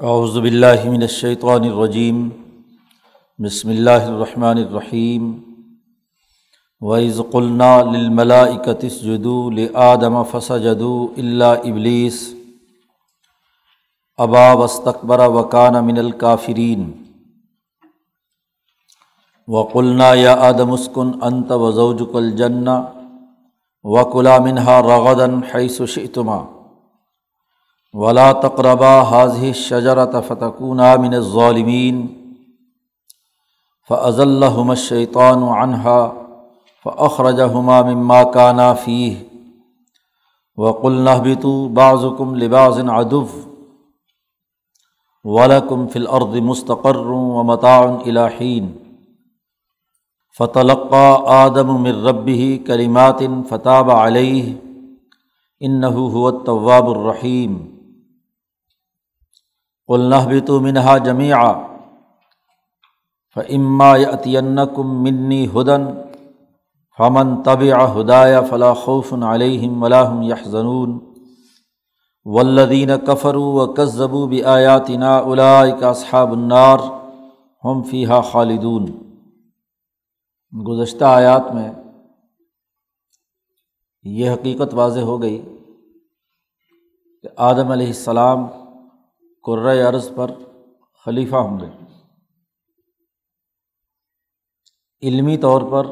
اعوذ باللہ من الشیطان الرجیم، بسم اللہ الرحمن الرحیم، وَإِذْ قُلْنَا لِلْمَلَائِكَةِ اسْجُدُوا لِآدَمَ فَسَجَدُوا إِلَّا إِبْلِيسَ ابا وستقبر وکان من الکافرین وقلنا یا آدم اسکن انت وزوجک الجنہ وکلا منہا رغدن حیث شئتما. ولا تقربا حاضح شجرت فتکون من الظالمین فض الحم الشیطان عنہا فخرج ہما مما کانا فیح وقل نہبتو بعضکم لباس ادف ولکم فل عرد مستقر و متعن الہین فتلقہ آدم مر ربی کریماتن فتح علیہ ان هو التواب الرحیم قلنحبت منہا جمیع فعما عطینکم منی ہدن فمن طب ہدایہ فلاں خوف علیہم ولاحم یحزنون ولدین کفرو و کذبو بھی آیاتنا کا اصحاب النار ہم فیحہ خالدون گزشتہ آیات میں یہ حقیقت واضح ہو گئی کہ آدم علیہ السلام قرۂۂ عرض پر خلیفہ ہوں گے۔ علمی طور پر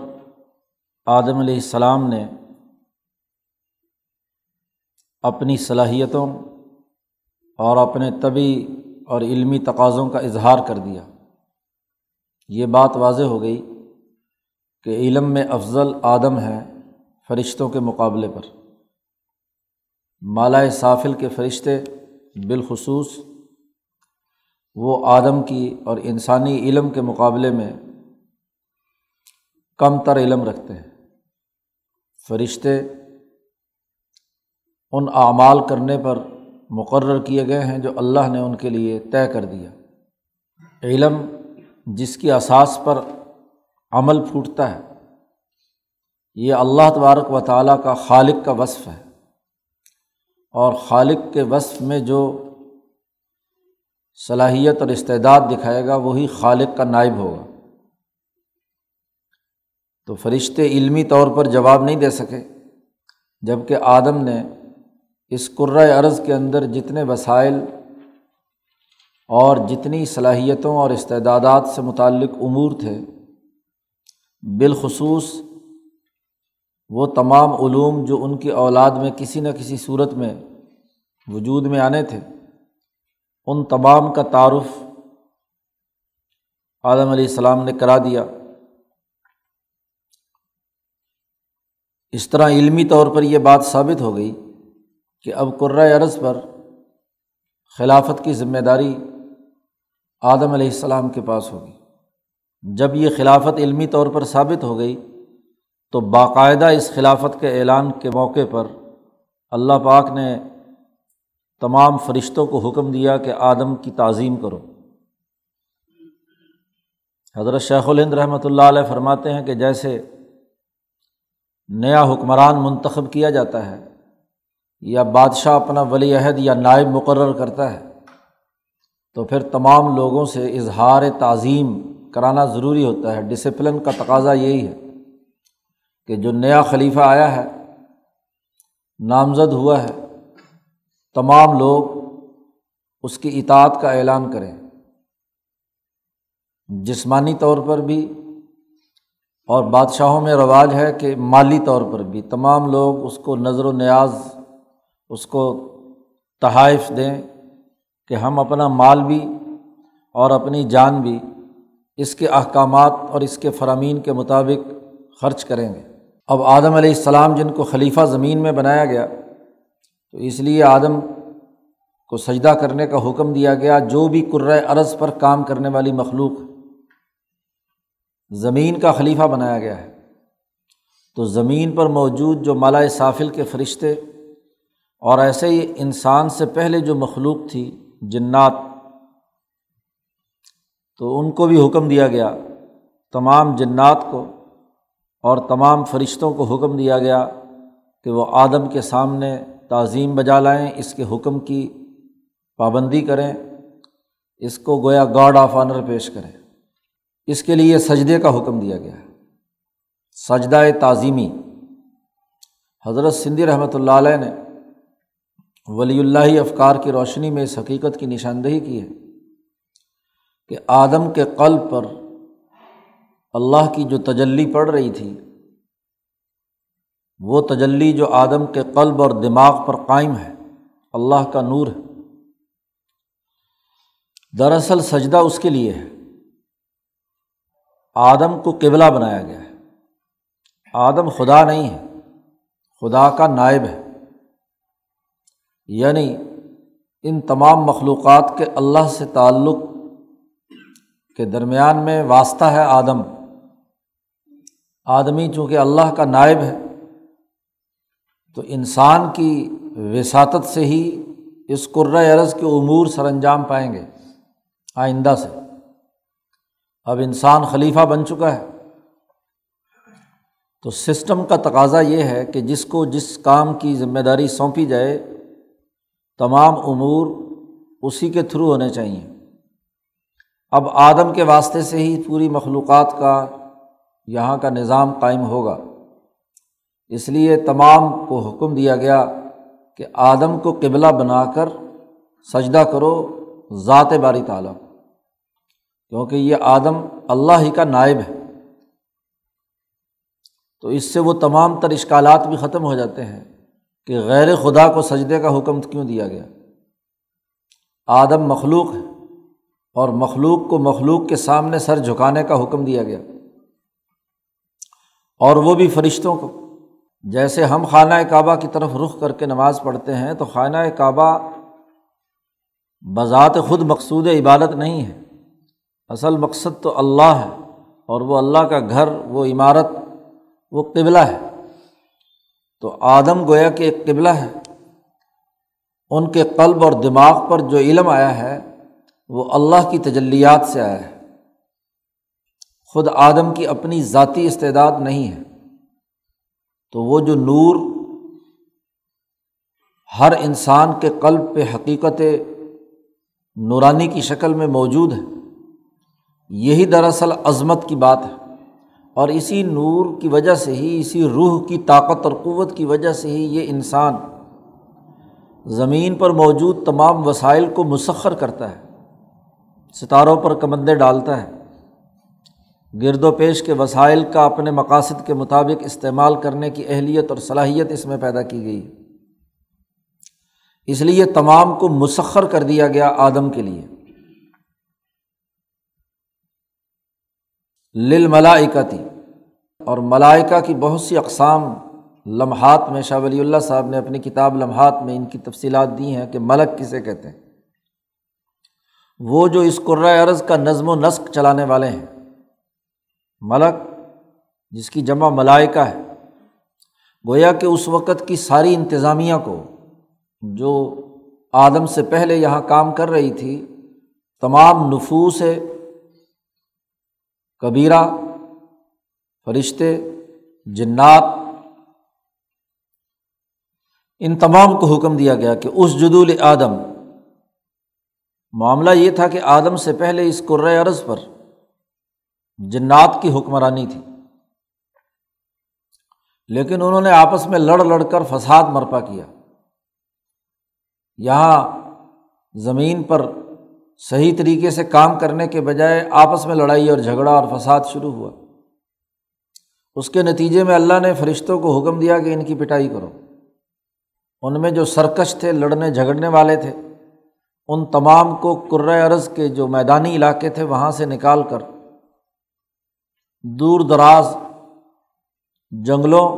آدم علیہ السلام نے اپنی صلاحیتوں اور اپنے طبی اور علمی تقاضوں کا اظہار کر دیا۔ یہ بات واضح ہو گئی کہ علم میں افضل آدم ہے فرشتوں کے مقابلے پر۔ مالائے صافل کے فرشتے بالخصوص وہ آدم کی اور انسانی علم کے مقابلے میں کم تر علم رکھتے ہیں۔ فرشتے ان اعمال کرنے پر مقرر کیے گئے ہیں جو اللہ نے ان کے لیے طے کر دیا۔ علم جس کی اساس پر عمل پھوٹتا ہے، یہ اللہ تبارک و تعالیٰ کا خالق کا وصف ہے۔ اور خالق کے وصف میں جو صلاحیت اور استعداد دکھائے گا، وہی خالق کا نائب ہوگا۔ تو فرشتے علمی طور پر جواب نہیں دے سکے جبکہ آدم نے اس قرۂۂ عرض کے اندر جتنے وسائل اور جتنی صلاحیتوں اور استعدادات سے متعلق امور تھے، بالخصوص وہ تمام علوم جو ان کی اولاد میں کسی نہ کسی صورت میں وجود میں آنے تھے۔ ان تمام کا تعارف عالم علیہ السلام نے کرا دیا۔ اس طرح علمی طور پر یہ بات ثابت ہو گئی کہ اب قرۂۂ عرض پر خلافت کی ذمہ داری آدم علیہ السلام کے پاس ہوگی۔ جب یہ خلافت علمی طور پر ثابت ہو گئی تو باقاعدہ اس خلافت کے اعلان کے موقع پر اللہ پاک نے تمام فرشتوں کو حکم دیا کہ آدم کی تعظیم کرو۔ حضرت شیخ الہند رحمۃ اللہ علیہ فرماتے ہیں کہ جیسے نیا حکمران منتخب کیا جاتا ہے، یا بادشاہ اپنا ولی عہد یا نائب مقرر کرتا ہے، تو پھر تمام لوگوں سے اظہار تعظیم کرانا ضروری ہوتا ہے۔ ڈسپلن کا تقاضا یہی ہے کہ جو نیا خلیفہ آیا ہے، نامزد ہوا ہے تمام لوگ اس کی اطاعت کا اعلان کریں۔ جسمانی طور پر بھی اور بادشاہوں میں رواج ہے کہ مالی طور پر بھی تمام لوگ اس کو نظر و نیاز، اس کو تحائف دیں کہ ہم اپنا مال بھی اور اپنی جان بھی اس کے احکامات اور اس کے فرامین کے مطابق خرچ کریں گے۔ اب آدم علیہ السلام جن کو خلیفہ زمین میں بنایا گیا تو اس لیے آدم کو سجدہ کرنے کا حکم دیا گیا، جو بھی کرۂ ارض پر کام کرنے والی مخلوق زمین کا خلیفہ بنایا گیا ہے۔ تو زمین پر موجود جو مالا صافل کے فرشتے اور ایسے ہی انسان سے پہلے جو مخلوق تھی، جنات، تو ان کو بھی حکم دیا گیا۔ تمام جنات کو اور تمام فرشتوں کو حکم دیا گیا کہ وہ آدم کے سامنے تعظیم بجا لائیں، اس کے حکم کی پابندی کریں، اس کو گویا گاڈ آف آنر پیش کرے اس کے لیے سجدے کا حکم دیا گیا ہے۔ سجدہ تعظیمی۔ حضرت سندھی رحمۃ اللہ علیہ نے ولی اللہ افکار کی روشنی میں اس حقیقت کی نشاندہی کی ہے کہ آدم کے قلب پر اللہ کی جو تجلی پڑ رہی تھی وہ تجلی جو آدم کے قلب اور دماغ پر قائم ہے، اللہ کا نور ہے۔ دراصل سجدہ اس کے لیے ہے۔ آدم کو قبلہ بنایا گیا ہے۔ آدم خدا نہیں ہے، خدا کا نائب ہے۔ یعنی ان تمام مخلوقات کے اللہ سے تعلق کے درمیان میں واسطہ ہے آدم۔ آدمی چونکہ اللہ کا نائب ہے تو انسان کی وساطت سے ہی اس قرۂۂ عرض کے امور سر انجام پائیں گے، آئندہ سے۔ اب انسان خلیفہ بن چکا ہے۔ تو سسٹم کا تقاضا یہ ہے کہ جس کو جس کام کی ذمہ داری سونپی جائے، تمام امور اسی کے تھرو ہونے چاہئیں اب آدم کے واسطے سے ہی پوری مخلوقات کا یہاں کا نظام قائم ہوگا۔ اس لیے تمام کو حکم دیا گیا کہ آدم کو قبلہ بنا کر سجدہ کرو ذات باری تعالیٰ۔ کیونکہ یہ آدم اللہ ہی کا نائب ہے۔ تو اس سے وہ تمام تر اشکالات بھی ختم ہو جاتے ہیں کہ غیر خدا کو سجدے کا حکم کیوں دیا گیا۔ آدم مخلوق ہے اور مخلوق کو مخلوق کے سامنے سر جھکانے کا حکم دیا گیا۔ اور وہ بھی فرشتوں کو۔ جیسے ہم خانہ کعبہ کی طرف رخ کر کے نماز پڑھتے ہیں، تو خانہ کعبہ بذات خود مقصود عبادت نہیں ہے۔ اصل مقصد تو اللہ ہے، اور وہ اللہ کا گھر، وہ عمارت، وہ قبلہ ہے۔ تو آدم گویا کہ ایک قبلہ ہے۔ ان کے قلب اور دماغ پر جو علم آیا ہے، وہ اللہ کی تجلیات سے آیا ہے۔ خود آدم کی اپنی ذاتی استعداد نہیں ہے۔ تو وہ جو نور ہر انسان کے قلب پہ حقیقت نورانی کی شکل میں موجود ہے، یہی دراصل عظمت کی بات ہے۔ اور اسی نور کی وجہ سے ہی، اسی روح کی طاقت اور قوت کی وجہ سے ہی یہ انسان زمین پر موجود تمام وسائل کو مسخر کرتا ہے، ستاروں پر کمندے ڈالتا ہے۔ گرد و پیش کے وسائل کا اپنے مقاصد کے مطابق استعمال کرنے کی اہلیت اور صلاحیت اس میں پیدا کی گئی۔ اس لیے تمام کو مسخر کر دیا گیا آدم کے لیے۔ لل ملائکتی اور ملائکہ کی بہت سی اقسام لمحات میں شاہ ولی اللہ صاحب نے اپنی کتاب لمحات میں ان کی تفصیلات دی ہیں کہ ملک کسے کہتے ہیں۔ وہ جو اس عرض کا نظم و نسق چلانے والے ہیں۔ ملک جس کی جمع ملائکہ ہے، گویا کہ اس وقت کی ساری انتظامیہ کو جو آدم سے پہلے یہاں کام کر رہی تھی، تمام نفوس کبیرہ، فرشتے، جنات، ان تمام کو حکم دیا گیا کہ اس جدول آدم، معاملہ یہ تھا کہ آدم سے پہلے اس عرض پر جنات کی حکمرانی تھی۔ لیکن انہوں نے آپس میں لڑ لڑ کر فساد مرپا کیا۔ یہاں زمین پر صحیح طریقے سے کام کرنے کے بجائے آپس میں لڑائی اور جھگڑا اور فساد شروع ہوا۔ اس کے نتیجے میں اللہ نے فرشتوں کو حکم دیا کہ ان کی پٹائی کرو۔ ان میں جو سرکش تھے، لڑنے جھگڑنے والے تھے، ان تمام کو عرض کے جو میدانی علاقے تھے، وہاں سے نکال کر دور دراز جنگلوں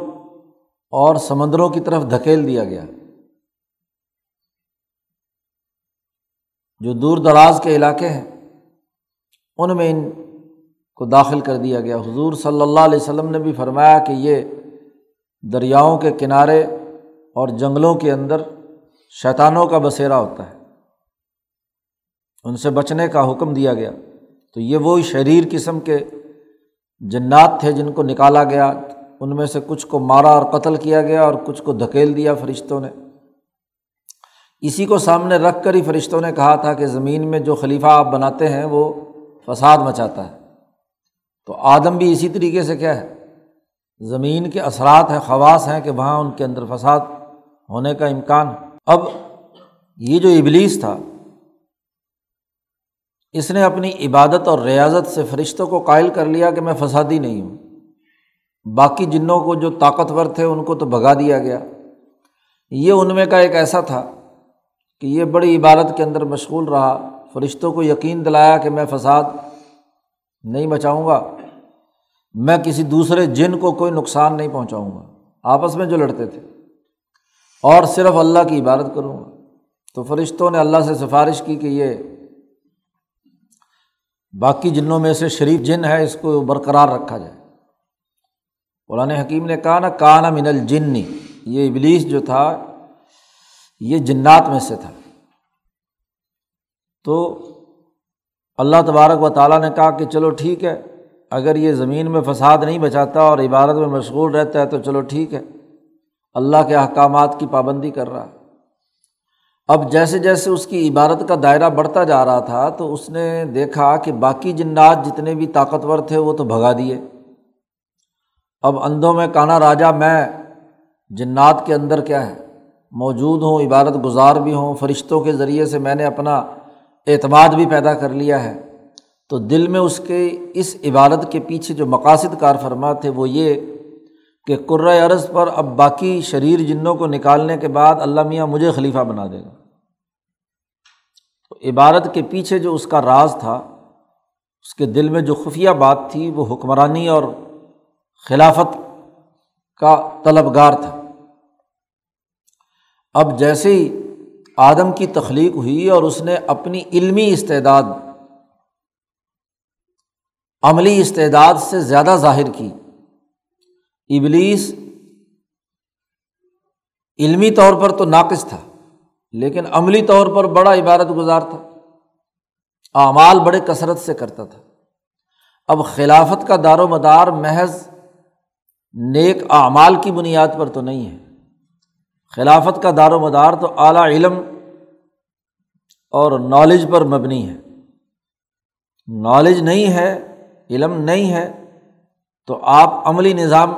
اور سمندروں کی طرف دھکیل دیا گیا۔ جو دور دراز کے علاقے ہیں، ان میں ان کو داخل کر دیا گیا۔ حضور صلی اللہ علیہ وسلم نے بھی فرمایا کہ یہ دریاؤں کے کنارے اور جنگلوں کے اندر شیطانوں کا بسیرا ہوتا ہے۔ ان سے بچنے کا حکم دیا گیا۔ تو یہ وہی شریر قسم کے جنات تھے جن کو نکالا گیا، ان میں سے کچھ کو مارا اور قتل کیا گیا اور کچھ کو دھکیل دیا فرشتوں نے۔ اسی کو سامنے رکھ کر ہی فرشتوں نے کہا تھا کہ زمین میں جو خلیفہ آپ بناتے ہیں وہ فساد مچاتا ہے۔ تو آدم بھی اسی طریقے سے کیا ہے؟ زمین کے اثرات ہیں، خواص ہیں کہ وہاں ان کے اندر فساد ہونے کا امکان اب یہ جو ابلیس تھا اس نے اپنی عبادت اور ریاضت سے فرشتوں کو قائل کر لیا کہ میں فسادی نہیں ہوں۔ باقی جنوں کو جو طاقتور تھے ان کو تو بھگا دیا گیا۔ یہ ان میں کا ایک ایسا تھا کہ یہ بڑی عبادت کے اندر مشغول رہا۔ فرشتوں کو یقین دلایا کہ میں فساد نہیں بچاؤں گا۔ میں کسی دوسرے جن کو کوئی نقصان نہیں پہنچاؤں گا۔ آپس میں جو لڑتے تھے۔ اور صرف اللہ کی عبادت کروں گا۔ تو فرشتوں نے اللہ سے سفارش کی کہ یہ باقی جنوں میں سے شریف جن ہے، اس کو برقرار رکھا جائے۔ قرآن حکیم نے کہا نا کانا من الجنی یہ ابلیس جو تھا، یہ جنات میں سے تھا۔ تو اللہ تبارک و تعالیٰ نے کہا کہ چلو ٹھیک ہے، اگر یہ زمین میں فساد نہیں بچاتا اور عبادت میں مشغول رہتا ہے تو چلو ٹھیک ہے۔ اللہ کے احکامات کی پابندی کر رہا ہے۔ اب جیسے جیسے اس کی عبادت کا دائرہ بڑھتا جا رہا تھا تو اس نے دیکھا کہ باقی جنات جتنے بھی طاقتور تھے وہ تو بھگا دیے۔ اب اندھوں میں کانا راجا میں جنات کے اندر کیا ہے؟ موجود ہوں، عبادت گزار بھی ہوں، فرشتوں کے ذریعے سے میں نے اپنا اعتماد بھی پیدا کر لیا ہے۔ تو دل میں اس کے اس عبادت کے پیچھے جو مقاصد کار فرما تھے وہ یہ کہ عرض پر اب باقی شریر جنوں کو نکالنے کے بعد اللہ میاں مجھے خلیفہ بنا دے گا۔ تو عبادت کے پیچھے جو اس کا راز تھا، اس کے دل میں جو خفیہ بات تھی، وہ حکمرانی اور خلافت کا طلبگار تھا۔ اب جیسے ہی آدم کی تخلیق ہوئی اور اس نے اپنی علمی استعداد، عملی استعداد سے زیادہ ظاہر کی۔ ابلیس علمی طور پر تو ناقص تھا۔ لیکن عملی طور پر بڑا عبادت گزار تھا۔ اعمال بڑے کثرت سے کرتا تھا۔ اب خلافت کا دار و مدار محض نیک اعمال کی بنیاد پر تو نہیں ہے۔ خلافت کا دار و مدار تو اعلیٰ علم اور نالج پر مبنی ہے۔ نالج نہیں ہے، علم نہیں ہے، تو آپ عملی نظام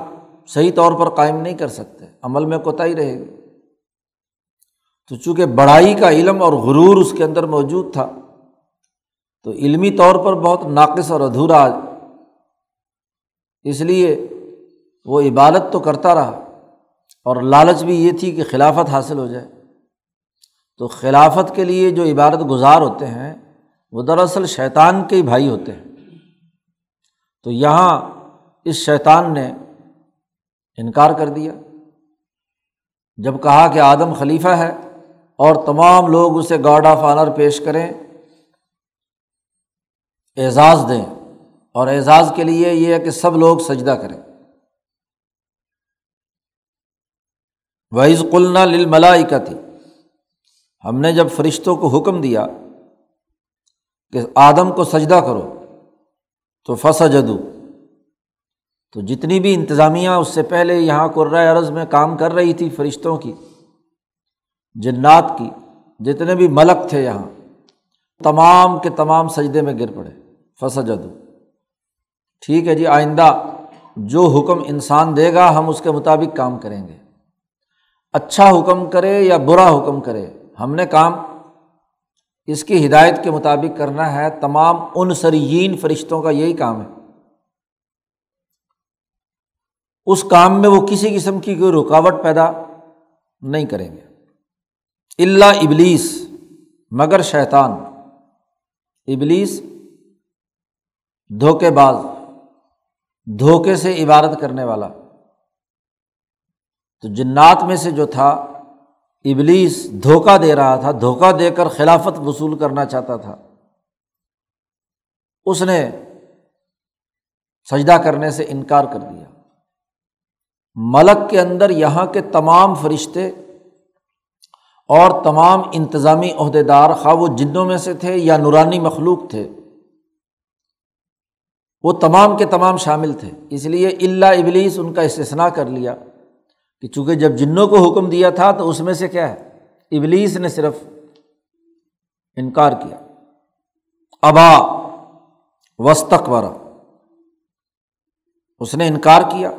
صحیح طور پر قائم نہیں کر سکتے۔ عمل میں کوتا ہی رہے گی۔ تو چونکہ بڑائی کا علم اور غرور اس کے اندر موجود تھا، تو علمی طور پر بہت ناقص اور ادھورا اس لیے وہ عبادت تو کرتا رہا اور لالچ بھی یہ تھی کہ خلافت حاصل ہو جائے۔ تو خلافت کے لیے جو عبادت گزار ہوتے ہیں، وہ دراصل شیطان کے ہی بھائی ہوتے ہیں۔ تو یہاں اس شیطان نے انکار کر دیا۔ جب کہا کہ آدم خلیفہ ہے اور تمام لوگ اسے گارڈ آف آنر پیش کریں، اعزاز دیں۔ اور اعزاز کے لیے یہ ہے کہ سب لوگ سجدہ کریں۔ وحیض قلنا للملائی کا تھی ہم نے جب فرشتوں کو حکم دیا کہ آدم کو سجدہ کرو، تو فسا جدو تو جتنی بھی انتظامیہ اس سے پہلے یہاں قرۂۂ عرض میں کام کر رہی تھی فرشتوں کی جنات کی، جتنے بھی ملک تھے یہاں، تمام کے تمام سجدے میں گر پڑے فسا جدو ٹھیک ہے جی آئندہ جو حکم انسان دے گا، ہم اس کے مطابق کام کریں گے۔ اچھا حکم کرے یا برا حکم کرے، ہم نے کام اس کی ہدایت کے مطابق کرنا ہے۔ تمام ان سرین فرشتوں کا یہی کام ہے۔ اس کام میں وہ کسی قسم کی کوئی رکاوٹ پیدا نہیں کریں گے۔ اللہ ابلیس، مگر شیطان۔ ابلیس دھوکے باز، دھوکے سے عبادت کرنے والا۔ تو جنات میں سے جو تھا، ابلیس دھوکہ دے رہا تھا، دھوکہ دے کر خلافت وصول کرنا چاہتا تھا۔ اس نے سجدہ کرنے سے انکار کر دیا۔ ملک کے اندر یہاں کے تمام فرشتے اور تمام انتظامی عہدے دار خواہ وہ جنوں میں سے تھے یا نورانی مخلوق تھے، وہ تمام کے تمام شامل تھے۔ اس لیے اللہ ابلیس ان کا استثنا کر لیا کہ چونکہ جب جنوں کو حکم دیا تھا تو اس میں سے کیا ہے؟ ابلیس نے صرف انکار کیا۔ ابا وسطرا اس نے انکار کیا۔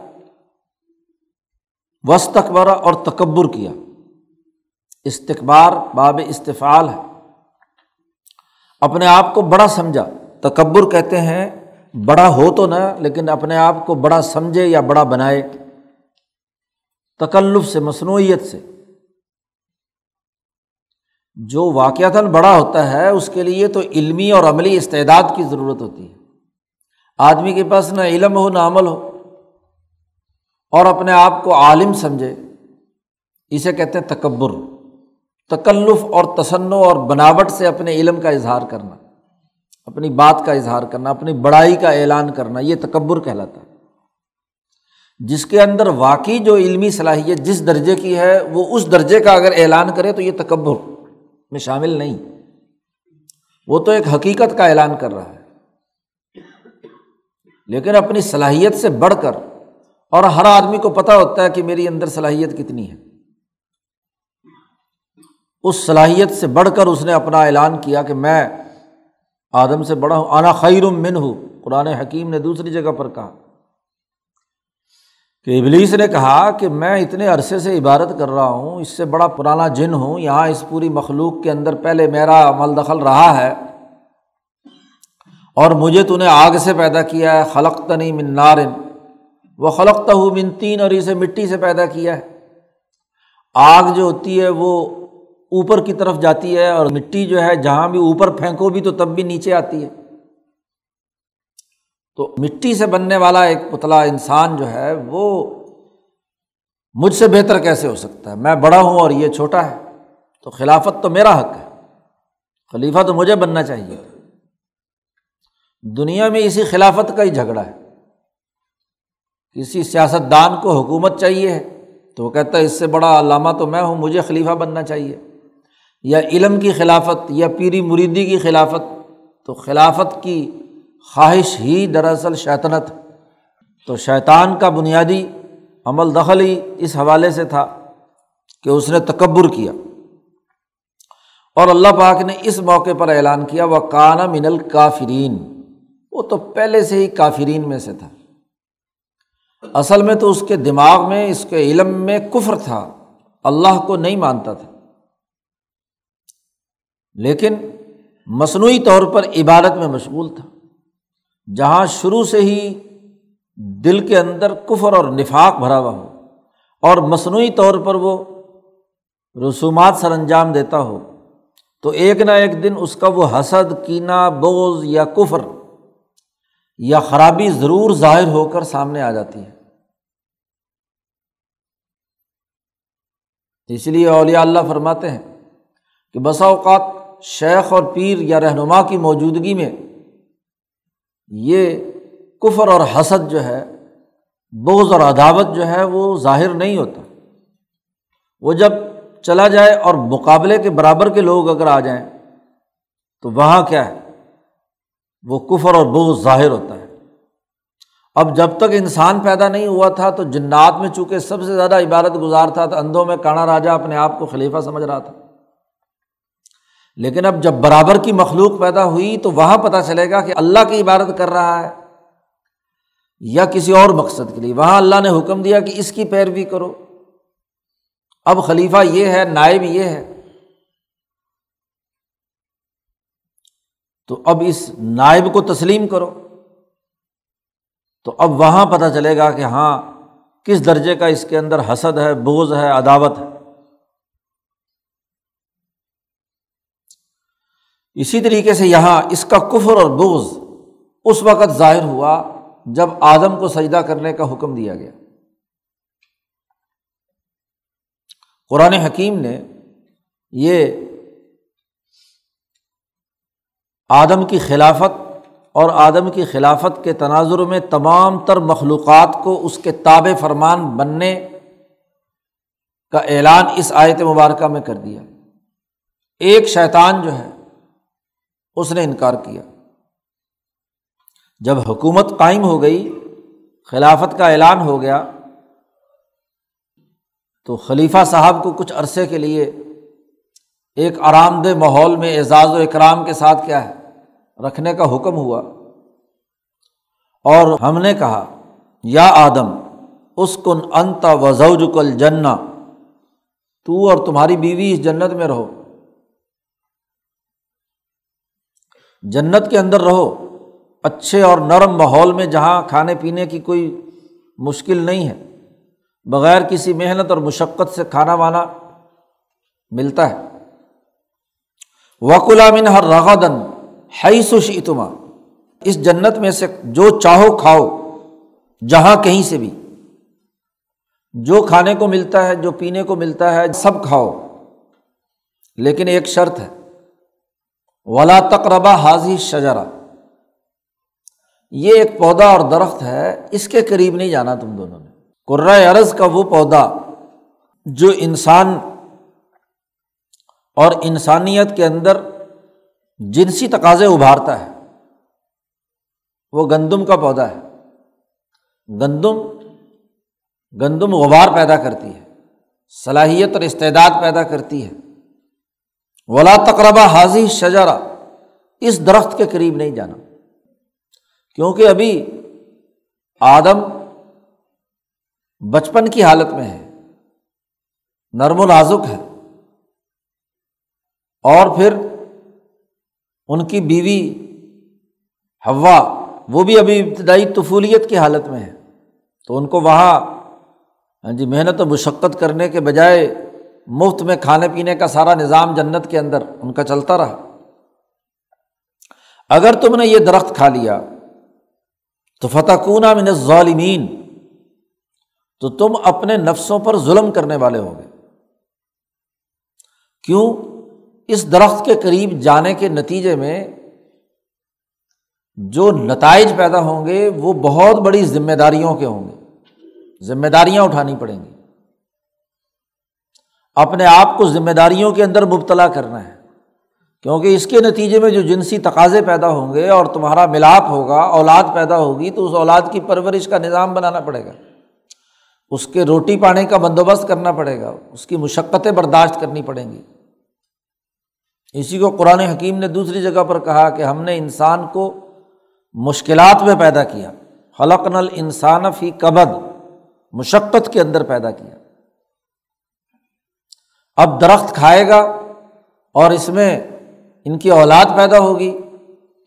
وسطرا اور تکبر کیا۔ استقبار باب استفال ہے۔ اپنے آپ کو بڑا سمجھا۔ تکبر کہتے ہیں، بڑا ہو تو نہ، لیکن اپنے آپ کو بڑا سمجھے یا بڑا بنائے۔ تکلف سے، مصنوعیت سے۔ جو واقعات بڑا ہوتا ہے، اس کے لیے تو علمی اور عملی استعداد کی ضرورت ہوتی ہے۔ آدمی کے پاس نہ علم ہو، نہ عمل ہو۔ اور اپنے آپ کو عالم سمجھے۔ اسے کہتے ہیں تکبر۔ تکلف اور تصنع اور بناوٹ سے اپنے علم کا اظہار کرنا، اپنی بات کا اظہار کرنا، اپنی بڑائی کا اعلان کرنا، یہ تکبر کہلاتا ہے۔ جس کے اندر واقعی جو علمی صلاحیت جس درجے کی ہے، وہ اس درجے کا اگر اعلان کرے تو یہ تکبر میں شامل نہیں۔ وہ تو ایک حقیقت کا اعلان کر رہا ہے۔ لیکن اپنی صلاحیت سے بڑھ کر، اور ہر آدمی کو پتہ ہوتا ہے کہ میری اندر صلاحیت کتنی ہے۔ اس صلاحیت سے بڑھ کر اس نے اپنا اعلان کیا کہ میں آدم سے بڑا ہوں آنا خیر من ہوں قرآن حکیم نے دوسری جگہ پر کہا کہ ابلیس نے کہا کہ میں اتنے عرصے سے عبادت کر رہا ہوں، اس سے بڑا پرانا جن ہوں، یہاں اس پوری مخلوق کے اندر پہلے میرا عمل دخل رہا ہے۔ اور مجھے تو نے آگ سے پیدا کیا ہے خلق تنی من نارن وہ خلقتا ہوں من تین اور اسے مٹی سے پیدا کیا ہے۔ آگ جو ہوتی ہے وہ اوپر کی طرف جاتی ہے اور مٹی جو ہے، جہاں بھی اوپر پھینکو بھی تو تب بھی نیچے آتی ہے۔ تو مٹی سے بننے والا ایک پتلا انسان جو ہے، وہ مجھ سے بہتر کیسے ہو سکتا ہے؟ میں بڑا ہوں اور یہ چھوٹا ہے، تو خلافت تو میرا حق ہے۔ خلیفہ تو مجھے بننا چاہیے۔ دنیا میں اسی خلافت کا ہی جھگڑا ہے۔ کسی سیاست دان کو حکومت چاہیے تو وہ کہتا ہے، اس سے بڑا علامہ تو میں ہوں، مجھے خلیفہ بننا چاہیے۔ یا علم کی خلافت یا پیری مریدی کی خلافت، تو خلافت کی خواہش ہی دراصل شیطنت۔ تو شیطان کا بنیادی عمل دخل ہی اس حوالے سے تھا کہ اس نے تکبر کیا۔ اور اللہ پاک نے اس موقع پر اعلان کیا، وہ کانا من الکافرین وہ تو پہلے سے ہی کافرین میں سے تھا۔ اصل میں تو اس کے دماغ میں، اس کے علم میں کفر تھا۔ اللہ کو نہیں مانتا تھا۔ لیکن مصنوعی طور پر عبادت میں مشغول تھا۔ جہاں شروع سے ہی دل کے اندر کفر اور نفاق بھرا ہوا ہو اور مصنوعی طور پر وہ رسومات سر انجام دیتا ہو، تو ایک نہ ایک دن اس کا وہ حسد کینا بوز یا کفر یا خرابی ضرور ظاہر ہو کر سامنے آ جاتی ہے۔ اس لیے اولیاء اللہ فرماتے ہیں کہ بسا اوقات شیخ اور پیر یا رہنما کی موجودگی میں یہ کفر اور حسد جو ہے بوز اور عداوت جو ہے، وہ ظاہر نہیں ہوتا۔ وہ جب چلا جائے اور مقابلے کے برابر کے لوگ اگر آ جائیں، تو وہاں کیا ہے؟ وہ کفر اور بوز ظاہر ہوتا ہے۔ اب جب تک انسان پیدا نہیں ہوا تھا، تو جنات میں چونکہ سب سے زیادہ عبادت گزار تھا، تو اندھوں میں کانا راجا اپنے آپ کو خلیفہ سمجھ رہا تھا۔ لیکن اب جب برابر کی مخلوق پیدا ہوئی تو وہاں پتہ چلے گا کہ اللہ کی عبادت کر رہا ہے یا کسی اور مقصد کے لیے۔ وہاں اللہ نے حکم دیا کہ اس کی پیروی کرو۔ اب خلیفہ یہ ہے، نائب یہ ہے۔ تو اب اس نائب کو تسلیم کرو۔ تو اب وہاں پتہ چلے گا کہ ہاں کس درجے کا اس کے اندر حسد ہے بوز ہے، عداوت ہے۔ اسی طریقے سے یہاں اس کا کفر اور بوز اس وقت ظاہر ہوا جب آدم کو سجدہ کرنے کا حکم دیا گیا۔ قرآن حکیم نے یہ آدم کی خلافت اور آدم کی خلافت کے تناظر میں تمام تر مخلوقات کو اس کے تاب فرمان بننے کا اعلان اس آیت مبارکہ میں کر دیا۔ ایک شیطان جو ہے اس نے انکار کیا۔ جب حکومت قائم ہو گئی، خلافت کا اعلان ہو گیا، تو خلیفہ صاحب کو کچھ عرصے کے لیے ایک آرام دہ ماحول میں اعزاز و اکرام کے ساتھ کیا ہے، رکھنے کا حکم ہوا۔ اور ہم نے کہا، یا آدم اس کن انت وضوج کل جنا تو اور تمہاری بیوی اس جنت میں رہو۔ جنت کے اندر رہو، اچھے اور نرم ماحول میں جہاں کھانے پینے کی کوئی مشکل نہیں ہے۔ بغیر کسی محنت اور مشقت سے کھانا وانا ملتا ہے۔ وکلا من ہر رغدن ہے سوشی تما اس جنت میں سے جو چاہو کھاؤ، جہاں کہیں سے بھی۔ جو کھانے کو ملتا ہے، جو پینے کو ملتا ہے، سب کھاؤ۔ لیکن ایک شرط ہے۔ ولا تقربا حاضی شجرا یہ ایک پودا اور درخت ہے، اس کے قریب نہیں جانا تم دونوں نے۔ قرۂۂ عرض کا وہ پودا جو انسان اور انسانیت کے اندر جنسی تقاضے ابھارتا ہے، وہ گندم کا پودا ہے۔ گندم گندم غبار پیدا کرتی ہے، صلاحیت اور استعداد پیدا کرتی ہے۔ ولا تقربہ حاضی شجرا اس درخت کے قریب نہیں جانا۔ کیونکہ ابھی آدم بچپن کی حالت میں ہے، نرم و نازک ہے۔ اور پھر ان کی بیوی ہوا وہ بھی ابھی ابتدائی طفولیت کی حالت میں ہے۔ تو ان کو وہاں ہاں جی محنت و مشقت کرنے کے بجائے مفت میں کھانے پینے کا سارا نظام جنت کے اندر ان کا چلتا رہا۔ اگر تم نے یہ درخت کھا لیا، تو فتح کونہ من ظالمین تو تم اپنے نفسوں پر ظلم کرنے والے ہو گئے کیوں؟ اس درخت کے قریب جانے کے نتیجے میں جو نتائج پیدا ہوں گے، وہ بہت بڑی ذمہ داریوں کے ہوں گے۔ ذمہ داریاں اٹھانی پڑیں گی۔ اپنے آپ کو ذمہ داریوں کے اندر مبتلا کرنا ہے۔ کیونکہ اس کے نتیجے میں جو جنسی تقاضے پیدا ہوں گے اور تمہارا ملاپ ہوگا، اولاد پیدا ہوگی، تو اس اولاد کی پرورش کا نظام بنانا پڑے گا۔ اس کے روٹی پانی کا بندوبست کرنا پڑے گا۔ اس کی مشقتیں برداشت کرنی پڑیں گی۔ اسی کو قرآن حکیم نے دوسری جگہ پر کہا کہ ہم نے انسان کو مشکلات میں پیدا کیا۔ خلق نل انسان فی قبد مشقت کے اندر پیدا کیا۔ اب درخت کھائے گا اور اس میں ان کی اولاد پیدا ہوگی،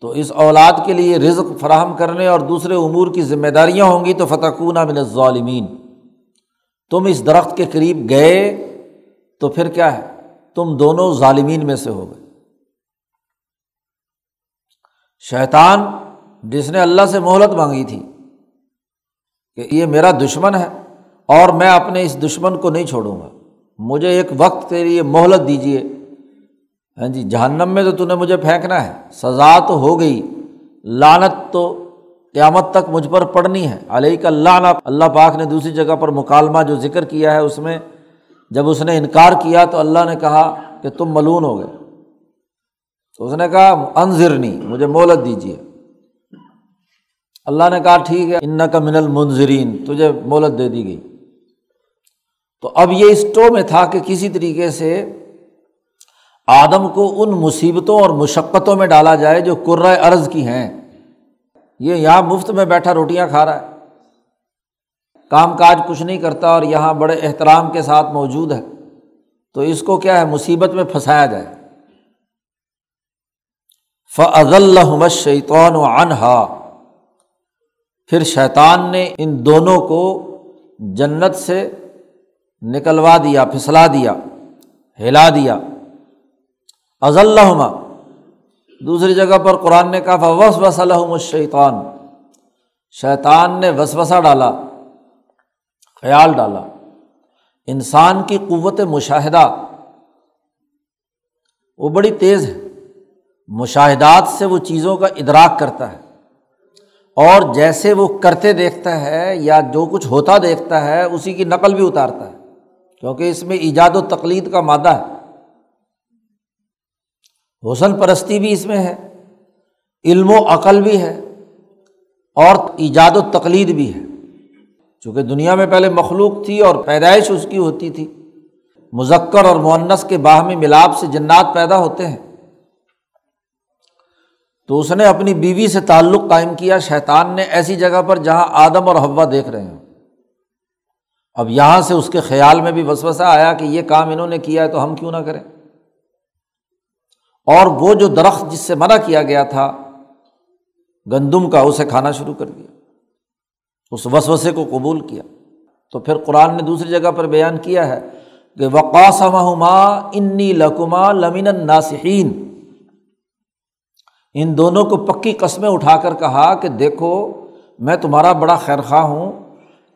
تو اس اولاد کے لیے رزق فراہم کرنے اور دوسرے امور کی ذمہ داریاں ہوں گی، تو فتح کونہ من ظالمین تم اس درخت کے قریب گئے، تو پھر کیا ہے؟ تم دونوں ظالمین میں سے ہو گئے۔ شیطان جس نے اللہ سے مہلت مانگی تھی کہ یہ میرا دشمن ہے اور میں اپنے اس دشمن کو نہیں چھوڑوں گا۔ مجھے ایک وقت کے لیے مہلت دیجیے ہاں جی جہنم میں تو تو نے مجھے پھینکنا ہے، سزا تو ہو گئی۔ لانت تو قیامت تک مجھ پر پڑنی ہے۔ علیہ کا اللہ اللہ پاک نے دوسری جگہ پر مکالمہ جو ذکر کیا ہے، اس میں جب اس نے انکار کیا تو اللہ نے کہا کہ تم ملون ہو گئے۔ تو اس نے کہا انضر نہیں مجھے مہلت دیجیے اللہ نے کہا، ٹھیک ہے ان کا من المنظرین تجھے مہلت دے دی گئی۔ تو اب یہ اسٹو میں تھا کہ کسی طریقے سے آدم کو ان مصیبتوں اور مشقتوں میں ڈالا جائے جو قرۂۂ ارض کی ہیں۔ یہ یہاں مفت میں بیٹھا روٹیاں کھا رہا ہے۔ کام کاج کچھ نہیں کرتا اور یہاں بڑے احترام کے ساتھ موجود ہے۔ تو اس کو کیا ہے؟ مصیبت میں پھنسایا جائے۔ فض اللہ شیطون و انہا پھر شیطان نے ان دونوں کو جنت سے نکلوا دیا، پھسلا دیا، ہلا دیا۔ از اللہ دوسری جگہ پر قرآن نے کہا وس وس الحم شیطان شیطان نے وسوسا ڈالا، خیال ڈالا۔ انسان کی قوت مشاہدہ، وہ بڑی تیز ہے۔ مشاہدات سے وہ چیزوں کا ادراک کرتا ہے۔ اور جیسے وہ کرتے دیکھتا ہے یا جو کچھ ہوتا دیکھتا ہے، اسی کی نقل بھی اتارتا ہے۔ کیونکہ اس میں ایجاد و تقلید کا مادہ ہے۔ حسن پرستی بھی اس میں ہے، علم و عقل بھی ہے اور ایجاد و تقلید بھی ہے۔ چونکہ دنیا میں پہلے مخلوق تھی اور پیدائش اس کی ہوتی تھی۔ مذکر اور معنس کے باہمی ملاپ سے جنات پیدا ہوتے ہیں۔ تو اس نے اپنی بیوی سے تعلق قائم کیا، شیطان نے ایسی جگہ پر جہاں آدم اور ہوا دیکھ رہے ہیں اب یہاں سے اس کے خیال میں بھی وسوسہ آیا کہ یہ کام انہوں نے کیا ہے تو ہم کیوں نہ کریں؟ اور وہ جو درخت جس سے منع کیا گیا تھا، گندم کا، اسے کھانا شروع کر دیا۔ اس وسوسے کو قبول کیا۔ تو پھر قرآن نے دوسری جگہ پر بیان کیا ہے کہ وقاسما انی لکما لمن ناسحین ان دونوں کو پکی قسمیں اٹھا کر کہا کہ دیکھو، میں تمہارا بڑا خیر خواہ ہوں۔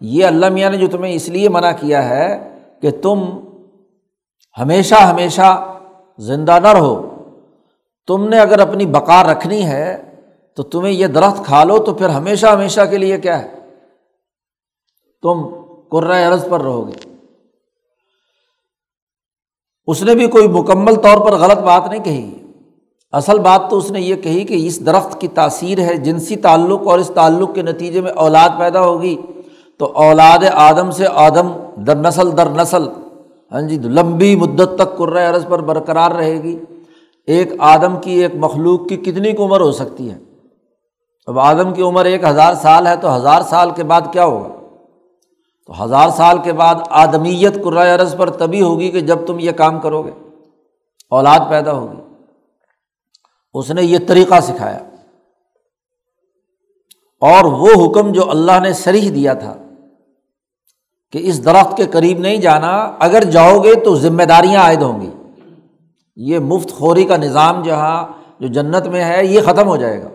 یہ اللہ میاں نے جو تمہیں اس لیے منع کیا ہے کہ تم ہمیشہ ہمیشہ زندہ نہ رہو۔ تم نے اگر اپنی بقا رکھنی ہے تو تمہیں یہ درخت کھا لو تو پھر ہمیشہ ہمیشہ کے لیے کیا ہے؟ تم قرۂۂ عرض پر رہو گے۔ اس نے بھی کوئی مکمل طور پر غلط بات نہیں کہی۔ اصل بات تو اس نے یہ کہی کہ اس درخت کی تاثیر ہے، جنسی تعلق اور اس تعلق کے نتیجے میں اولاد پیدا ہوگی۔ تو اولاد آدم سے آدم در نسل در نسل ہاں جی لمبی مدت تک قرۂۂ عرض پر برقرار رہے گی۔ ایک آدم کی ایک مخلوق کی کتنی کی عمر ہو سکتی ہے؟ اب آدم کی عمر ایک ہزار سال ہے تو ہزار سال کے بعد کیا ہوگا؟ تو ہزار سال کے بعد آدمیت قرائے عرض پر تبھی ہوگی کہ جب تم یہ کام کرو گے، اولاد پیدا ہوگی۔ اس نے یہ طریقہ سکھایا۔ اور وہ حکم جو اللہ نے سریح دیا تھا کہ اس درخت کے قریب نہیں جانا، اگر جاؤ گے تو ذمہ داریاں عائد ہوں گی۔ یہ مفت خوری کا نظام جہاں جو جنت میں ہے، یہ ختم ہو جائے گا۔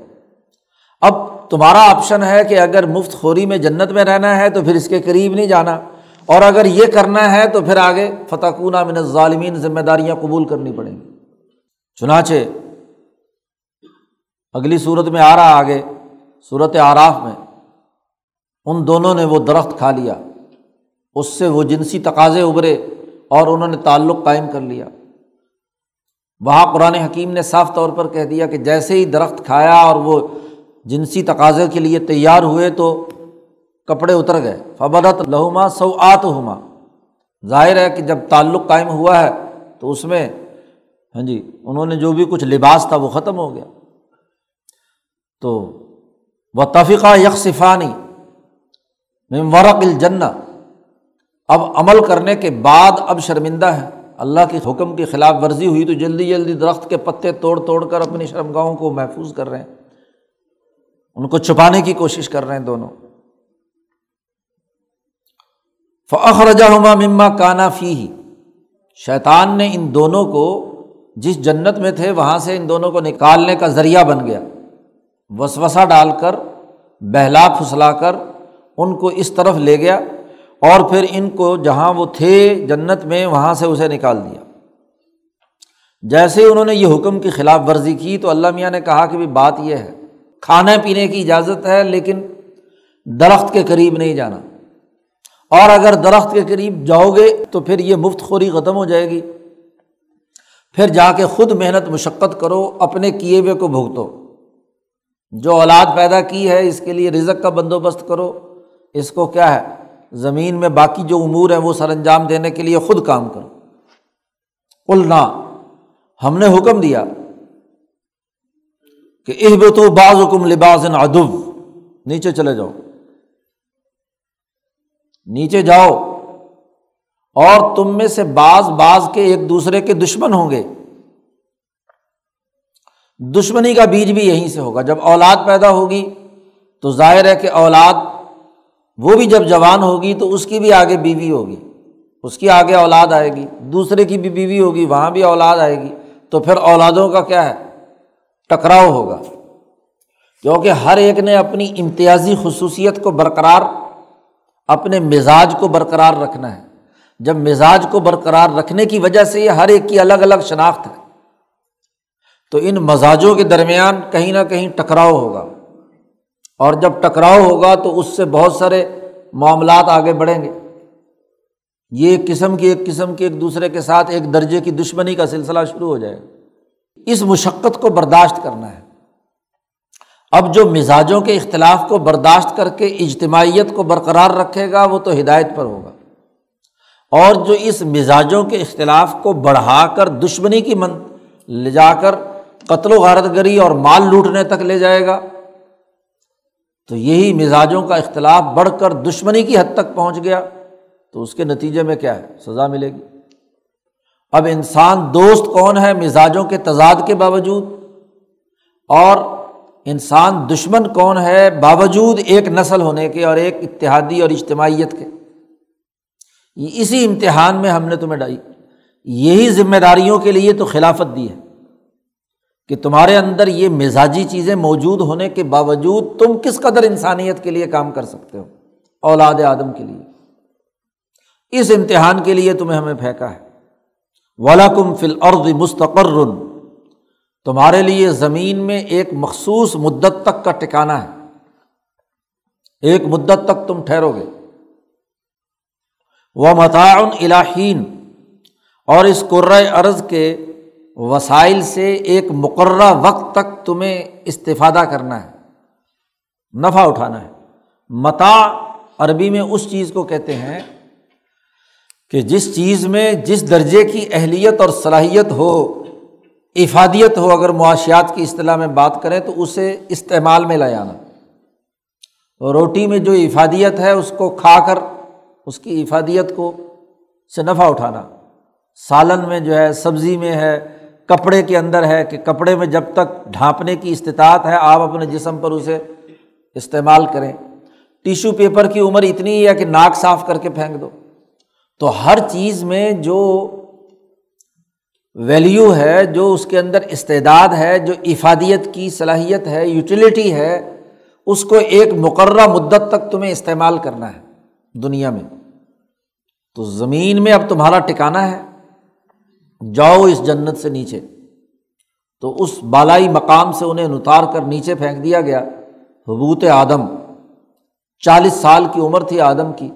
اب تمہارا آپشن ہے کہ اگر مفت خوری میں جنت میں رہنا ہے تو پھر اس کے قریب نہیں جانا۔ اور اگر یہ کرنا ہے تو پھر آگے فتح من ظالمین ذمہ داریاں قبول کرنی پڑیں گی۔ چنانچہ اگلی صورت میں آ رہا آگے، صورت آراف میں۔ ان دونوں نے وہ درخت کھا لیا۔ اس سے وہ جنسی تقاضے ابھرے اور انہوں نے تعلق قائم کر لیا۔ وہاں قرآن حکیم نے صاف طور پر کہہ دیا کہ جیسے ہی درخت کھایا اور وہ جنسی تقاضے کے لیے تیار ہوئے تو کپڑے اتر گئے۔ فبرت لہما سو آت ہوما ظاہر ہے کہ جب تعلق قائم ہوا ہے تو اس میں ہاں جی انہوں نے جو بھی کچھ لباس تھا وہ ختم ہو گیا۔ تو وہ تفقہ یکصفانی ورق الجن اب عمل کرنے کے بعد اب شرمندہ ہے۔ اللہ کے حکم کی خلاف ورزی ہوئی تو جلدی جلدی درخت کے پتے توڑ توڑ کر اپنی شرمگاہوں کو محفوظ کر رہے ہیں۔ ان کو چھپانے کی کوشش کر رہے ہیں دونوں۔ فخر ہما مما کانا فی ہی شیطان نے ان دونوں کو جس جنت میں تھے وہاں سے ان دونوں کو نکالنے کا ذریعہ بن گیا۔ وسوسا ڈال کر بہلا پھسلا کر ان کو اس طرف لے گیا۔ اور پھر ان کو جہاں وہ تھے جنت میں وہاں سے اسے نکال دیا۔ جیسے انہوں نے یہ حکم کی خلاف ورزی کی تو اللہ میاں نے کہا کہ بات یہ ہے، کھانے پینے کی اجازت ہے لیکن درخت کے قریب نہیں جانا۔ اور اگر درخت کے قریب جاؤ گے تو پھر یہ مفت خوری ختم ہو جائے گی۔ پھر جا کے خود محنت مشقت کرو، اپنے کیے ہوئے کو بھگتو۔ جو اولاد پیدا کی ہے، اس کے لیے رزق کا بندوبست کرو۔ اس کو کیا ہے؟ زمین میں باقی جو امور ہیں وہ سر انجام دینے کے لیے خود کام کرو۔ النا ہم نے حکم دیا کہ اہ تو بعض حکم لباس ادب نیچے چلے جاؤ۔ نیچے جاؤ۔ اور تم میں سے بعض بعض کے ایک دوسرے کے دشمن ہوں گے۔ دشمنی کا بیج بھی یہیں سے ہوگا۔ جب اولاد پیدا ہوگی تو ظاہر ہے کہ اولاد وہ بھی جب جوان ہوگی تو اس کی بھی آگے بیوی ہوگی، اس کی آگے اولاد آئے گی، دوسرے کی بھی بیوی ہوگی، وہاں بھی اولاد آئے گی، تو پھر اولادوں کا کیا ہے؟ ٹکراؤ ہوگا۔ کیونکہ ہر ایک نے اپنی امتیازی خصوصیت کو برقرار، اپنے مزاج کو برقرار رکھنا ہے۔ جب مزاج کو برقرار رکھنے کی وجہ سے یہ ہر ایک کی الگ الگ شناخت ہے، تو ان مزاجوں کے درمیان کہیں نہ کہیں ٹکراؤ ہوگا۔ اور جب ٹکراؤ ہوگا تو اس سے بہت سارے معاملات آگے بڑھیں گے۔ یہ ایک قسم کی، ایک قسم کی، ایک دوسرے کے ساتھ ایک درجے کی دشمنی کا سلسلہ شروع ہو جائے۔ گا اس مشقت کو برداشت کرنا ہے۔ اب جو مزاجوں کے اختلاف کو برداشت کر کے اجتماعیت کو برقرار رکھے گا، وہ تو ہدایت پر ہوگا۔ اور جو اس مزاجوں کے اختلاف کو بڑھا کر دشمنی کی من، لے جا کر قتل و غارت گری اور مال لوٹنے تک لے جائے گا تو یہی مزاجوں کا اختلاف بڑھ کر دشمنی کی حد تک پہنچ گیا، تو اس کے نتیجے میں کیا ہے؟ سزا ملے گی۔ اب انسان دوست کون ہے مزاجوں کے تضاد کے باوجود؟ اور انسان دشمن کون ہے باوجود ایک نسل ہونے کے اور ایک اتحادی اور اجتماعیت کے؟ اسی امتحان میں ہم نے تمہیں ڈائی۔ یہی ذمہ داریوں کے لیے تو خلافت دی ہے۔ کہ تمہارے اندر یہ مزاجی چیزیں موجود ہونے کے باوجود تم کس قدر انسانیت کے لیے کام کر سکتے ہو اولاد آدم کے لیے۔ اس امتحان کے لیے تمہیں ہمیں پھینکا ہے۔ ولاکم فل عرض مستقر۔ تمہارے لیے زمین میں ایک مخصوص مدت تک کا ٹکانا ہے۔ ایک مدت تک تم ٹھہرو گے۔ وہ متعن الہین اور اس ارض کے وسائل سے ایک مقررہ وقت تک تمہیں استفادہ کرنا ہے، نفع اٹھانا ہے۔ متا عربی میں اس چیز کو کہتے ہیں کہ جس چیز میں جس درجے کی اہلیت اور صلاحیت ہو، افادیت ہو، اگر معاشیات کی اصطلاح میں بات کریں تو اسے استعمال میں لے آنا۔ روٹی میں جو افادیت ہے، اس کو کھا کر اس کی افادیت کو سے نفع اٹھانا۔ سالن میں جو ہے، سبزی میں ہے کپڑے کے اندر ہے کہ کپڑے میں جب تک ڈھانپنے کی استطاعت ہے، آپ اپنے جسم پر اسے استعمال کریں۔ ٹیشو پیپر کی عمر اتنی ہے کہ ناک صاف کر کے پھینک دو۔ تو ہر چیز میں جو ویلیو ہے، جو اس کے اندر استعداد ہے، جو افادیت کی صلاحیت ہے یوٹیلیٹی ہے، اس کو ایک مقررہ مدت تک تمہیں استعمال کرنا ہے دنیا میں۔ تو زمین میں اب تمہارا ٹکانا ہے۔ جاؤ اس جنت سے نیچے۔ تو اس بالائی مقام سے انہیں اتار کر نیچے پھینک دیا گیا۔ حبوت آدم۔ چالیس سال کی عمر تھی آدم کی۔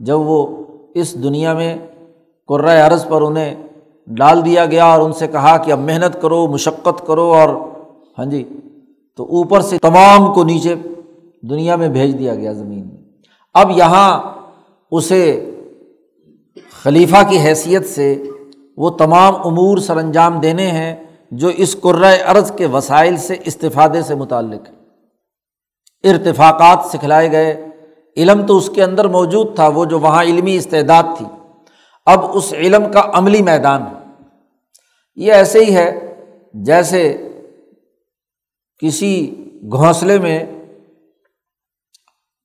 جب وہ اس دنیا میں قرۂۂ عرض پر انہیں ڈال دیا گیا اور ان سے کہا کہ اب محنت کرو، مشقت کرو اور ہاں جی تو اوپر سے تمام کو نیچے دنیا میں بھیج دیا گیا زمین میں۔ اب یہاں اسے خلیفہ کی حیثیت سے وہ تمام امور سر انجام دینے ہیں جو اس قرۂۂ ارض کے وسائل سے استفادے سے متعلق ارتفاقات سکھلائے گئے۔ علم تو اس کے اندر موجود تھا، وہ جو وہاں علمی استعداد تھی۔ اب اس علم کا عملی میدان ہے۔ یہ ایسے ہی ہے جیسے کسی گھونسلے میں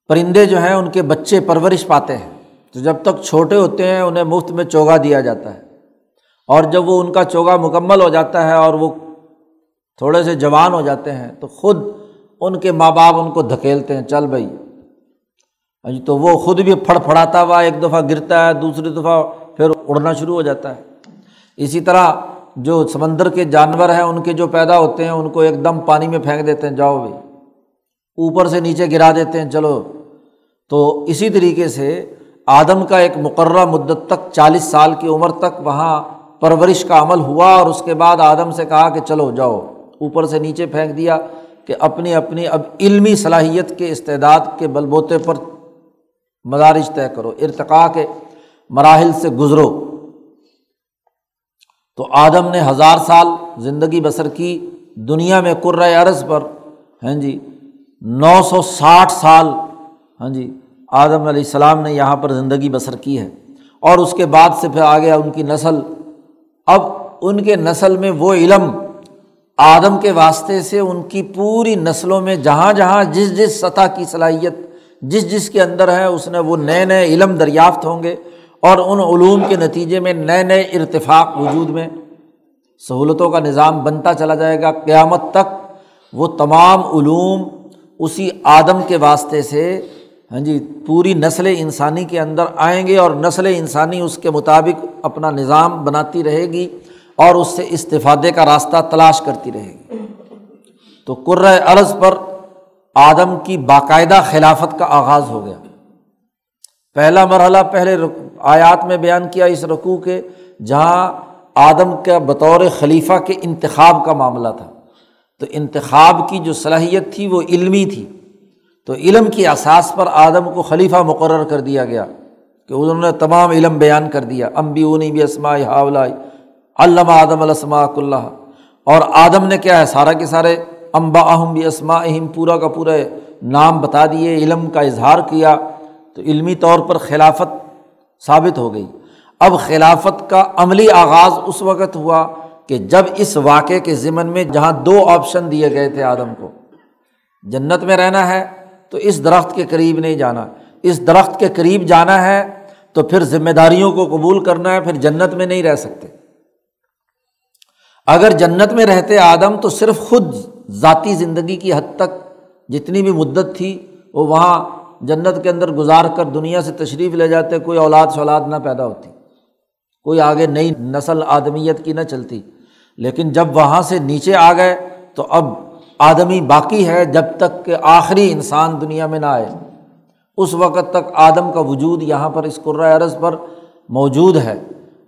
پرندے جو ہیں ان کے بچے پرورش پاتے ہیں۔ تو جب تک چھوٹے ہوتے ہیں، انہیں مفت میں چوگا دیا جاتا ہے۔ اور جب وہ ان کا چوگا مکمل ہو جاتا ہے اور وہ تھوڑے سے جوان ہو جاتے ہیں تو خود ان کے ماں باپ ان کو دھکیلتے ہیں، چل بھائی۔ تو وہ خود بھی پھڑ پھڑاتا ہوا ایک دفعہ گرتا ہے، دوسری دفعہ پھر اڑنا شروع ہو جاتا ہے۔ اسی طرح جو سمندر کے جانور ہیں، ان کے جو پیدا ہوتے ہیں، ان کو ایک دم پانی میں پھینک دیتے ہیں، جاؤ بھائی۔ اوپر سے نیچے گرا دیتے ہیں، چلو۔ تو اسی طریقے سے آدم کا ایک مقررہ مدت تک، چالیس سال کی عمر تک وہاں پرورش کا عمل ہوا اور اس کے بعد آدم سے کہا کہ چلو جاؤ، اوپر سے نیچے پھینک دیا کہ اپنی اپنی اب علمی صلاحیت کے استعداد کے بل بوتے پر مدارج طے کرو، ارتقاء کے مراحل سے گزرو۔ تو آدم نے ہزار سال زندگی بسر کی، دنیا میں عرض پر ہاں جی نو سو ساٹھ سال ہاں جی آدم علیہ السلام نے یہاں پر زندگی بسر کی ہے۔ اور اس کے بعد سے پھر آ گیا ان کی نسل اب ان کے نسل میں وہ علم آدم کے واسطے سے ان کی پوری نسلوں میں جہاں جہاں جس جس سطح کی صلاحیت جس جس کے اندر ہے، اس نے وہ نئے نئے علم دریافت ہوں گے اور ان علوم کے نتیجے میں نئے نئے ارتفاق وجود میں سہولتوں کا نظام بنتا چلا جائے گا۔ قیامت تک وہ تمام علوم اسی آدم کے واسطے سے ہاں جی پوری نسل انسانی کے اندر آئیں گے اور نسل انسانی اس کے مطابق اپنا نظام بناتی رہے گی اور اس سے استفادے کا راستہ تلاش کرتی رہے گی۔ تو عرض پر آدم کی باقاعدہ خلافت کا آغاز ہو گیا۔ پہلا مرحلہ، پہلے آیات میں بیان کیا اس رقوع کے، جہاں آدم کا بطور خلیفہ کے انتخاب کا معاملہ تھا۔ تو انتخاب کی جو صلاحیت تھی وہ علمی تھی۔ تو علم کی اساس پر آدم کو خلیفہ مقرر کر دیا گیا کہ انہوں نے تمام علم بیان کر دیا۔ امبی اونی بھی اسما حاولہ علامہ آدم الاسماء اللہ اور آدم نے کیا ہے؟ سارا کے سارے امبا اہم بھی اسما اہم پورا کا پورا نام بتا دیے، علم کا اظہار کیا۔ تو علمی طور پر خلافت ثابت ہو گئی۔ اب خلافت کا عملی آغاز اس وقت ہوا کہ جب اس واقعے کے ضمن میں جہاں دو آپشن دیے گئے تھے آدم کو، جنت میں رہنا ہے تو اس درخت کے قریب نہیں جانا۔ اس درخت کے قریب جانا ہے تو پھر ذمہ داریوں کو قبول کرنا ہے، پھر جنت میں نہیں رہ سکتے۔ اگر جنت میں رہتے آدم تو صرف خود ذاتی زندگی کی حد تک جتنی بھی مدت تھی، وہ وہاں جنت کے اندر گزار کر دنیا سے تشریف لے جاتے، کوئی اولاد شولاد نہ پیدا ہوتی، کوئی آگے نئی نسل آدمیت کی نہ چلتی۔ لیکن جب وہاں سے نیچے آ گئے تو اب آدمی باقی ہے جب تک کہ آخری انسان دنیا میں نہ آئے۔ اس وقت تک آدم کا وجود یہاں پر اس عرض پر موجود ہے۔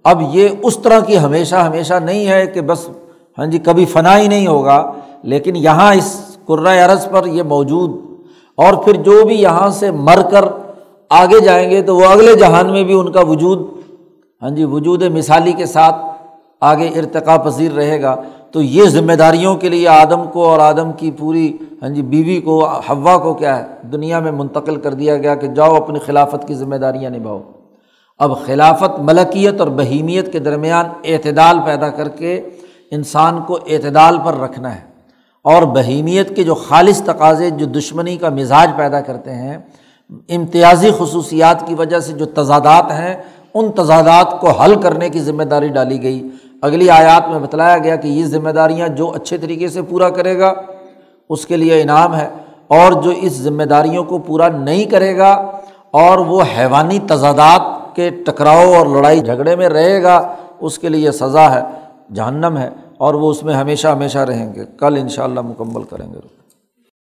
اب یہ اس طرح کی ہمیشہ ہمیشہ نہیں ہے کہ بس ہاں جی کبھی فنا ہی نہیں ہوگا، لیکن یہاں اس عرض پر یہ موجود۔ اور پھر جو بھی یہاں سے مر کر آگے جائیں گے تو وہ اگلے جہان میں بھی ان کا وجود ہاں جی وجود مثالی کے ساتھ آگے ارتقا پذیر رہے گا۔ تو یہ ذمہ داریوں کے لیے آدم کو اور آدم کی پوری ہاں جی بیوی کو ہوا کو کیا ہے، دنیا میں منتقل کر دیا گیا کہ جاؤ اپنی خلافت کی ذمہ داریاں نبھاؤ۔ اب خلافت ملکیت اور بہیمیت کے درمیان اعتدال پیدا کر کے انسان کو اعتدال پر رکھنا ہے۔ اور بہیمیت کے جو خالص تقاضے، جو دشمنی کا مزاج پیدا کرتے ہیں، امتیازی خصوصیات کی وجہ سے جو تضادات ہیں، ان تضادات کو حل کرنے کی ذمہ داری ڈالی گئی۔ اگلی آیات میں بتلایا گیا کہ یہ ذمہ داریاں جو اچھے طریقے سے پورا کرے گا، اس کے لیے انعام ہے، اور جو اس ذمہ داریوں کو پورا نہیں کرے گا، اور وہ حیوانی تضادات کے ٹکراؤ اور لڑائی جھگڑے میں رہے گا، اس کے لیے سزا ہے، جہنم ہے، اور وہ اس میں ہمیشہ ہمیشہ رہیں گے۔ کل ان شاء اللہ مکمل کریں گے۔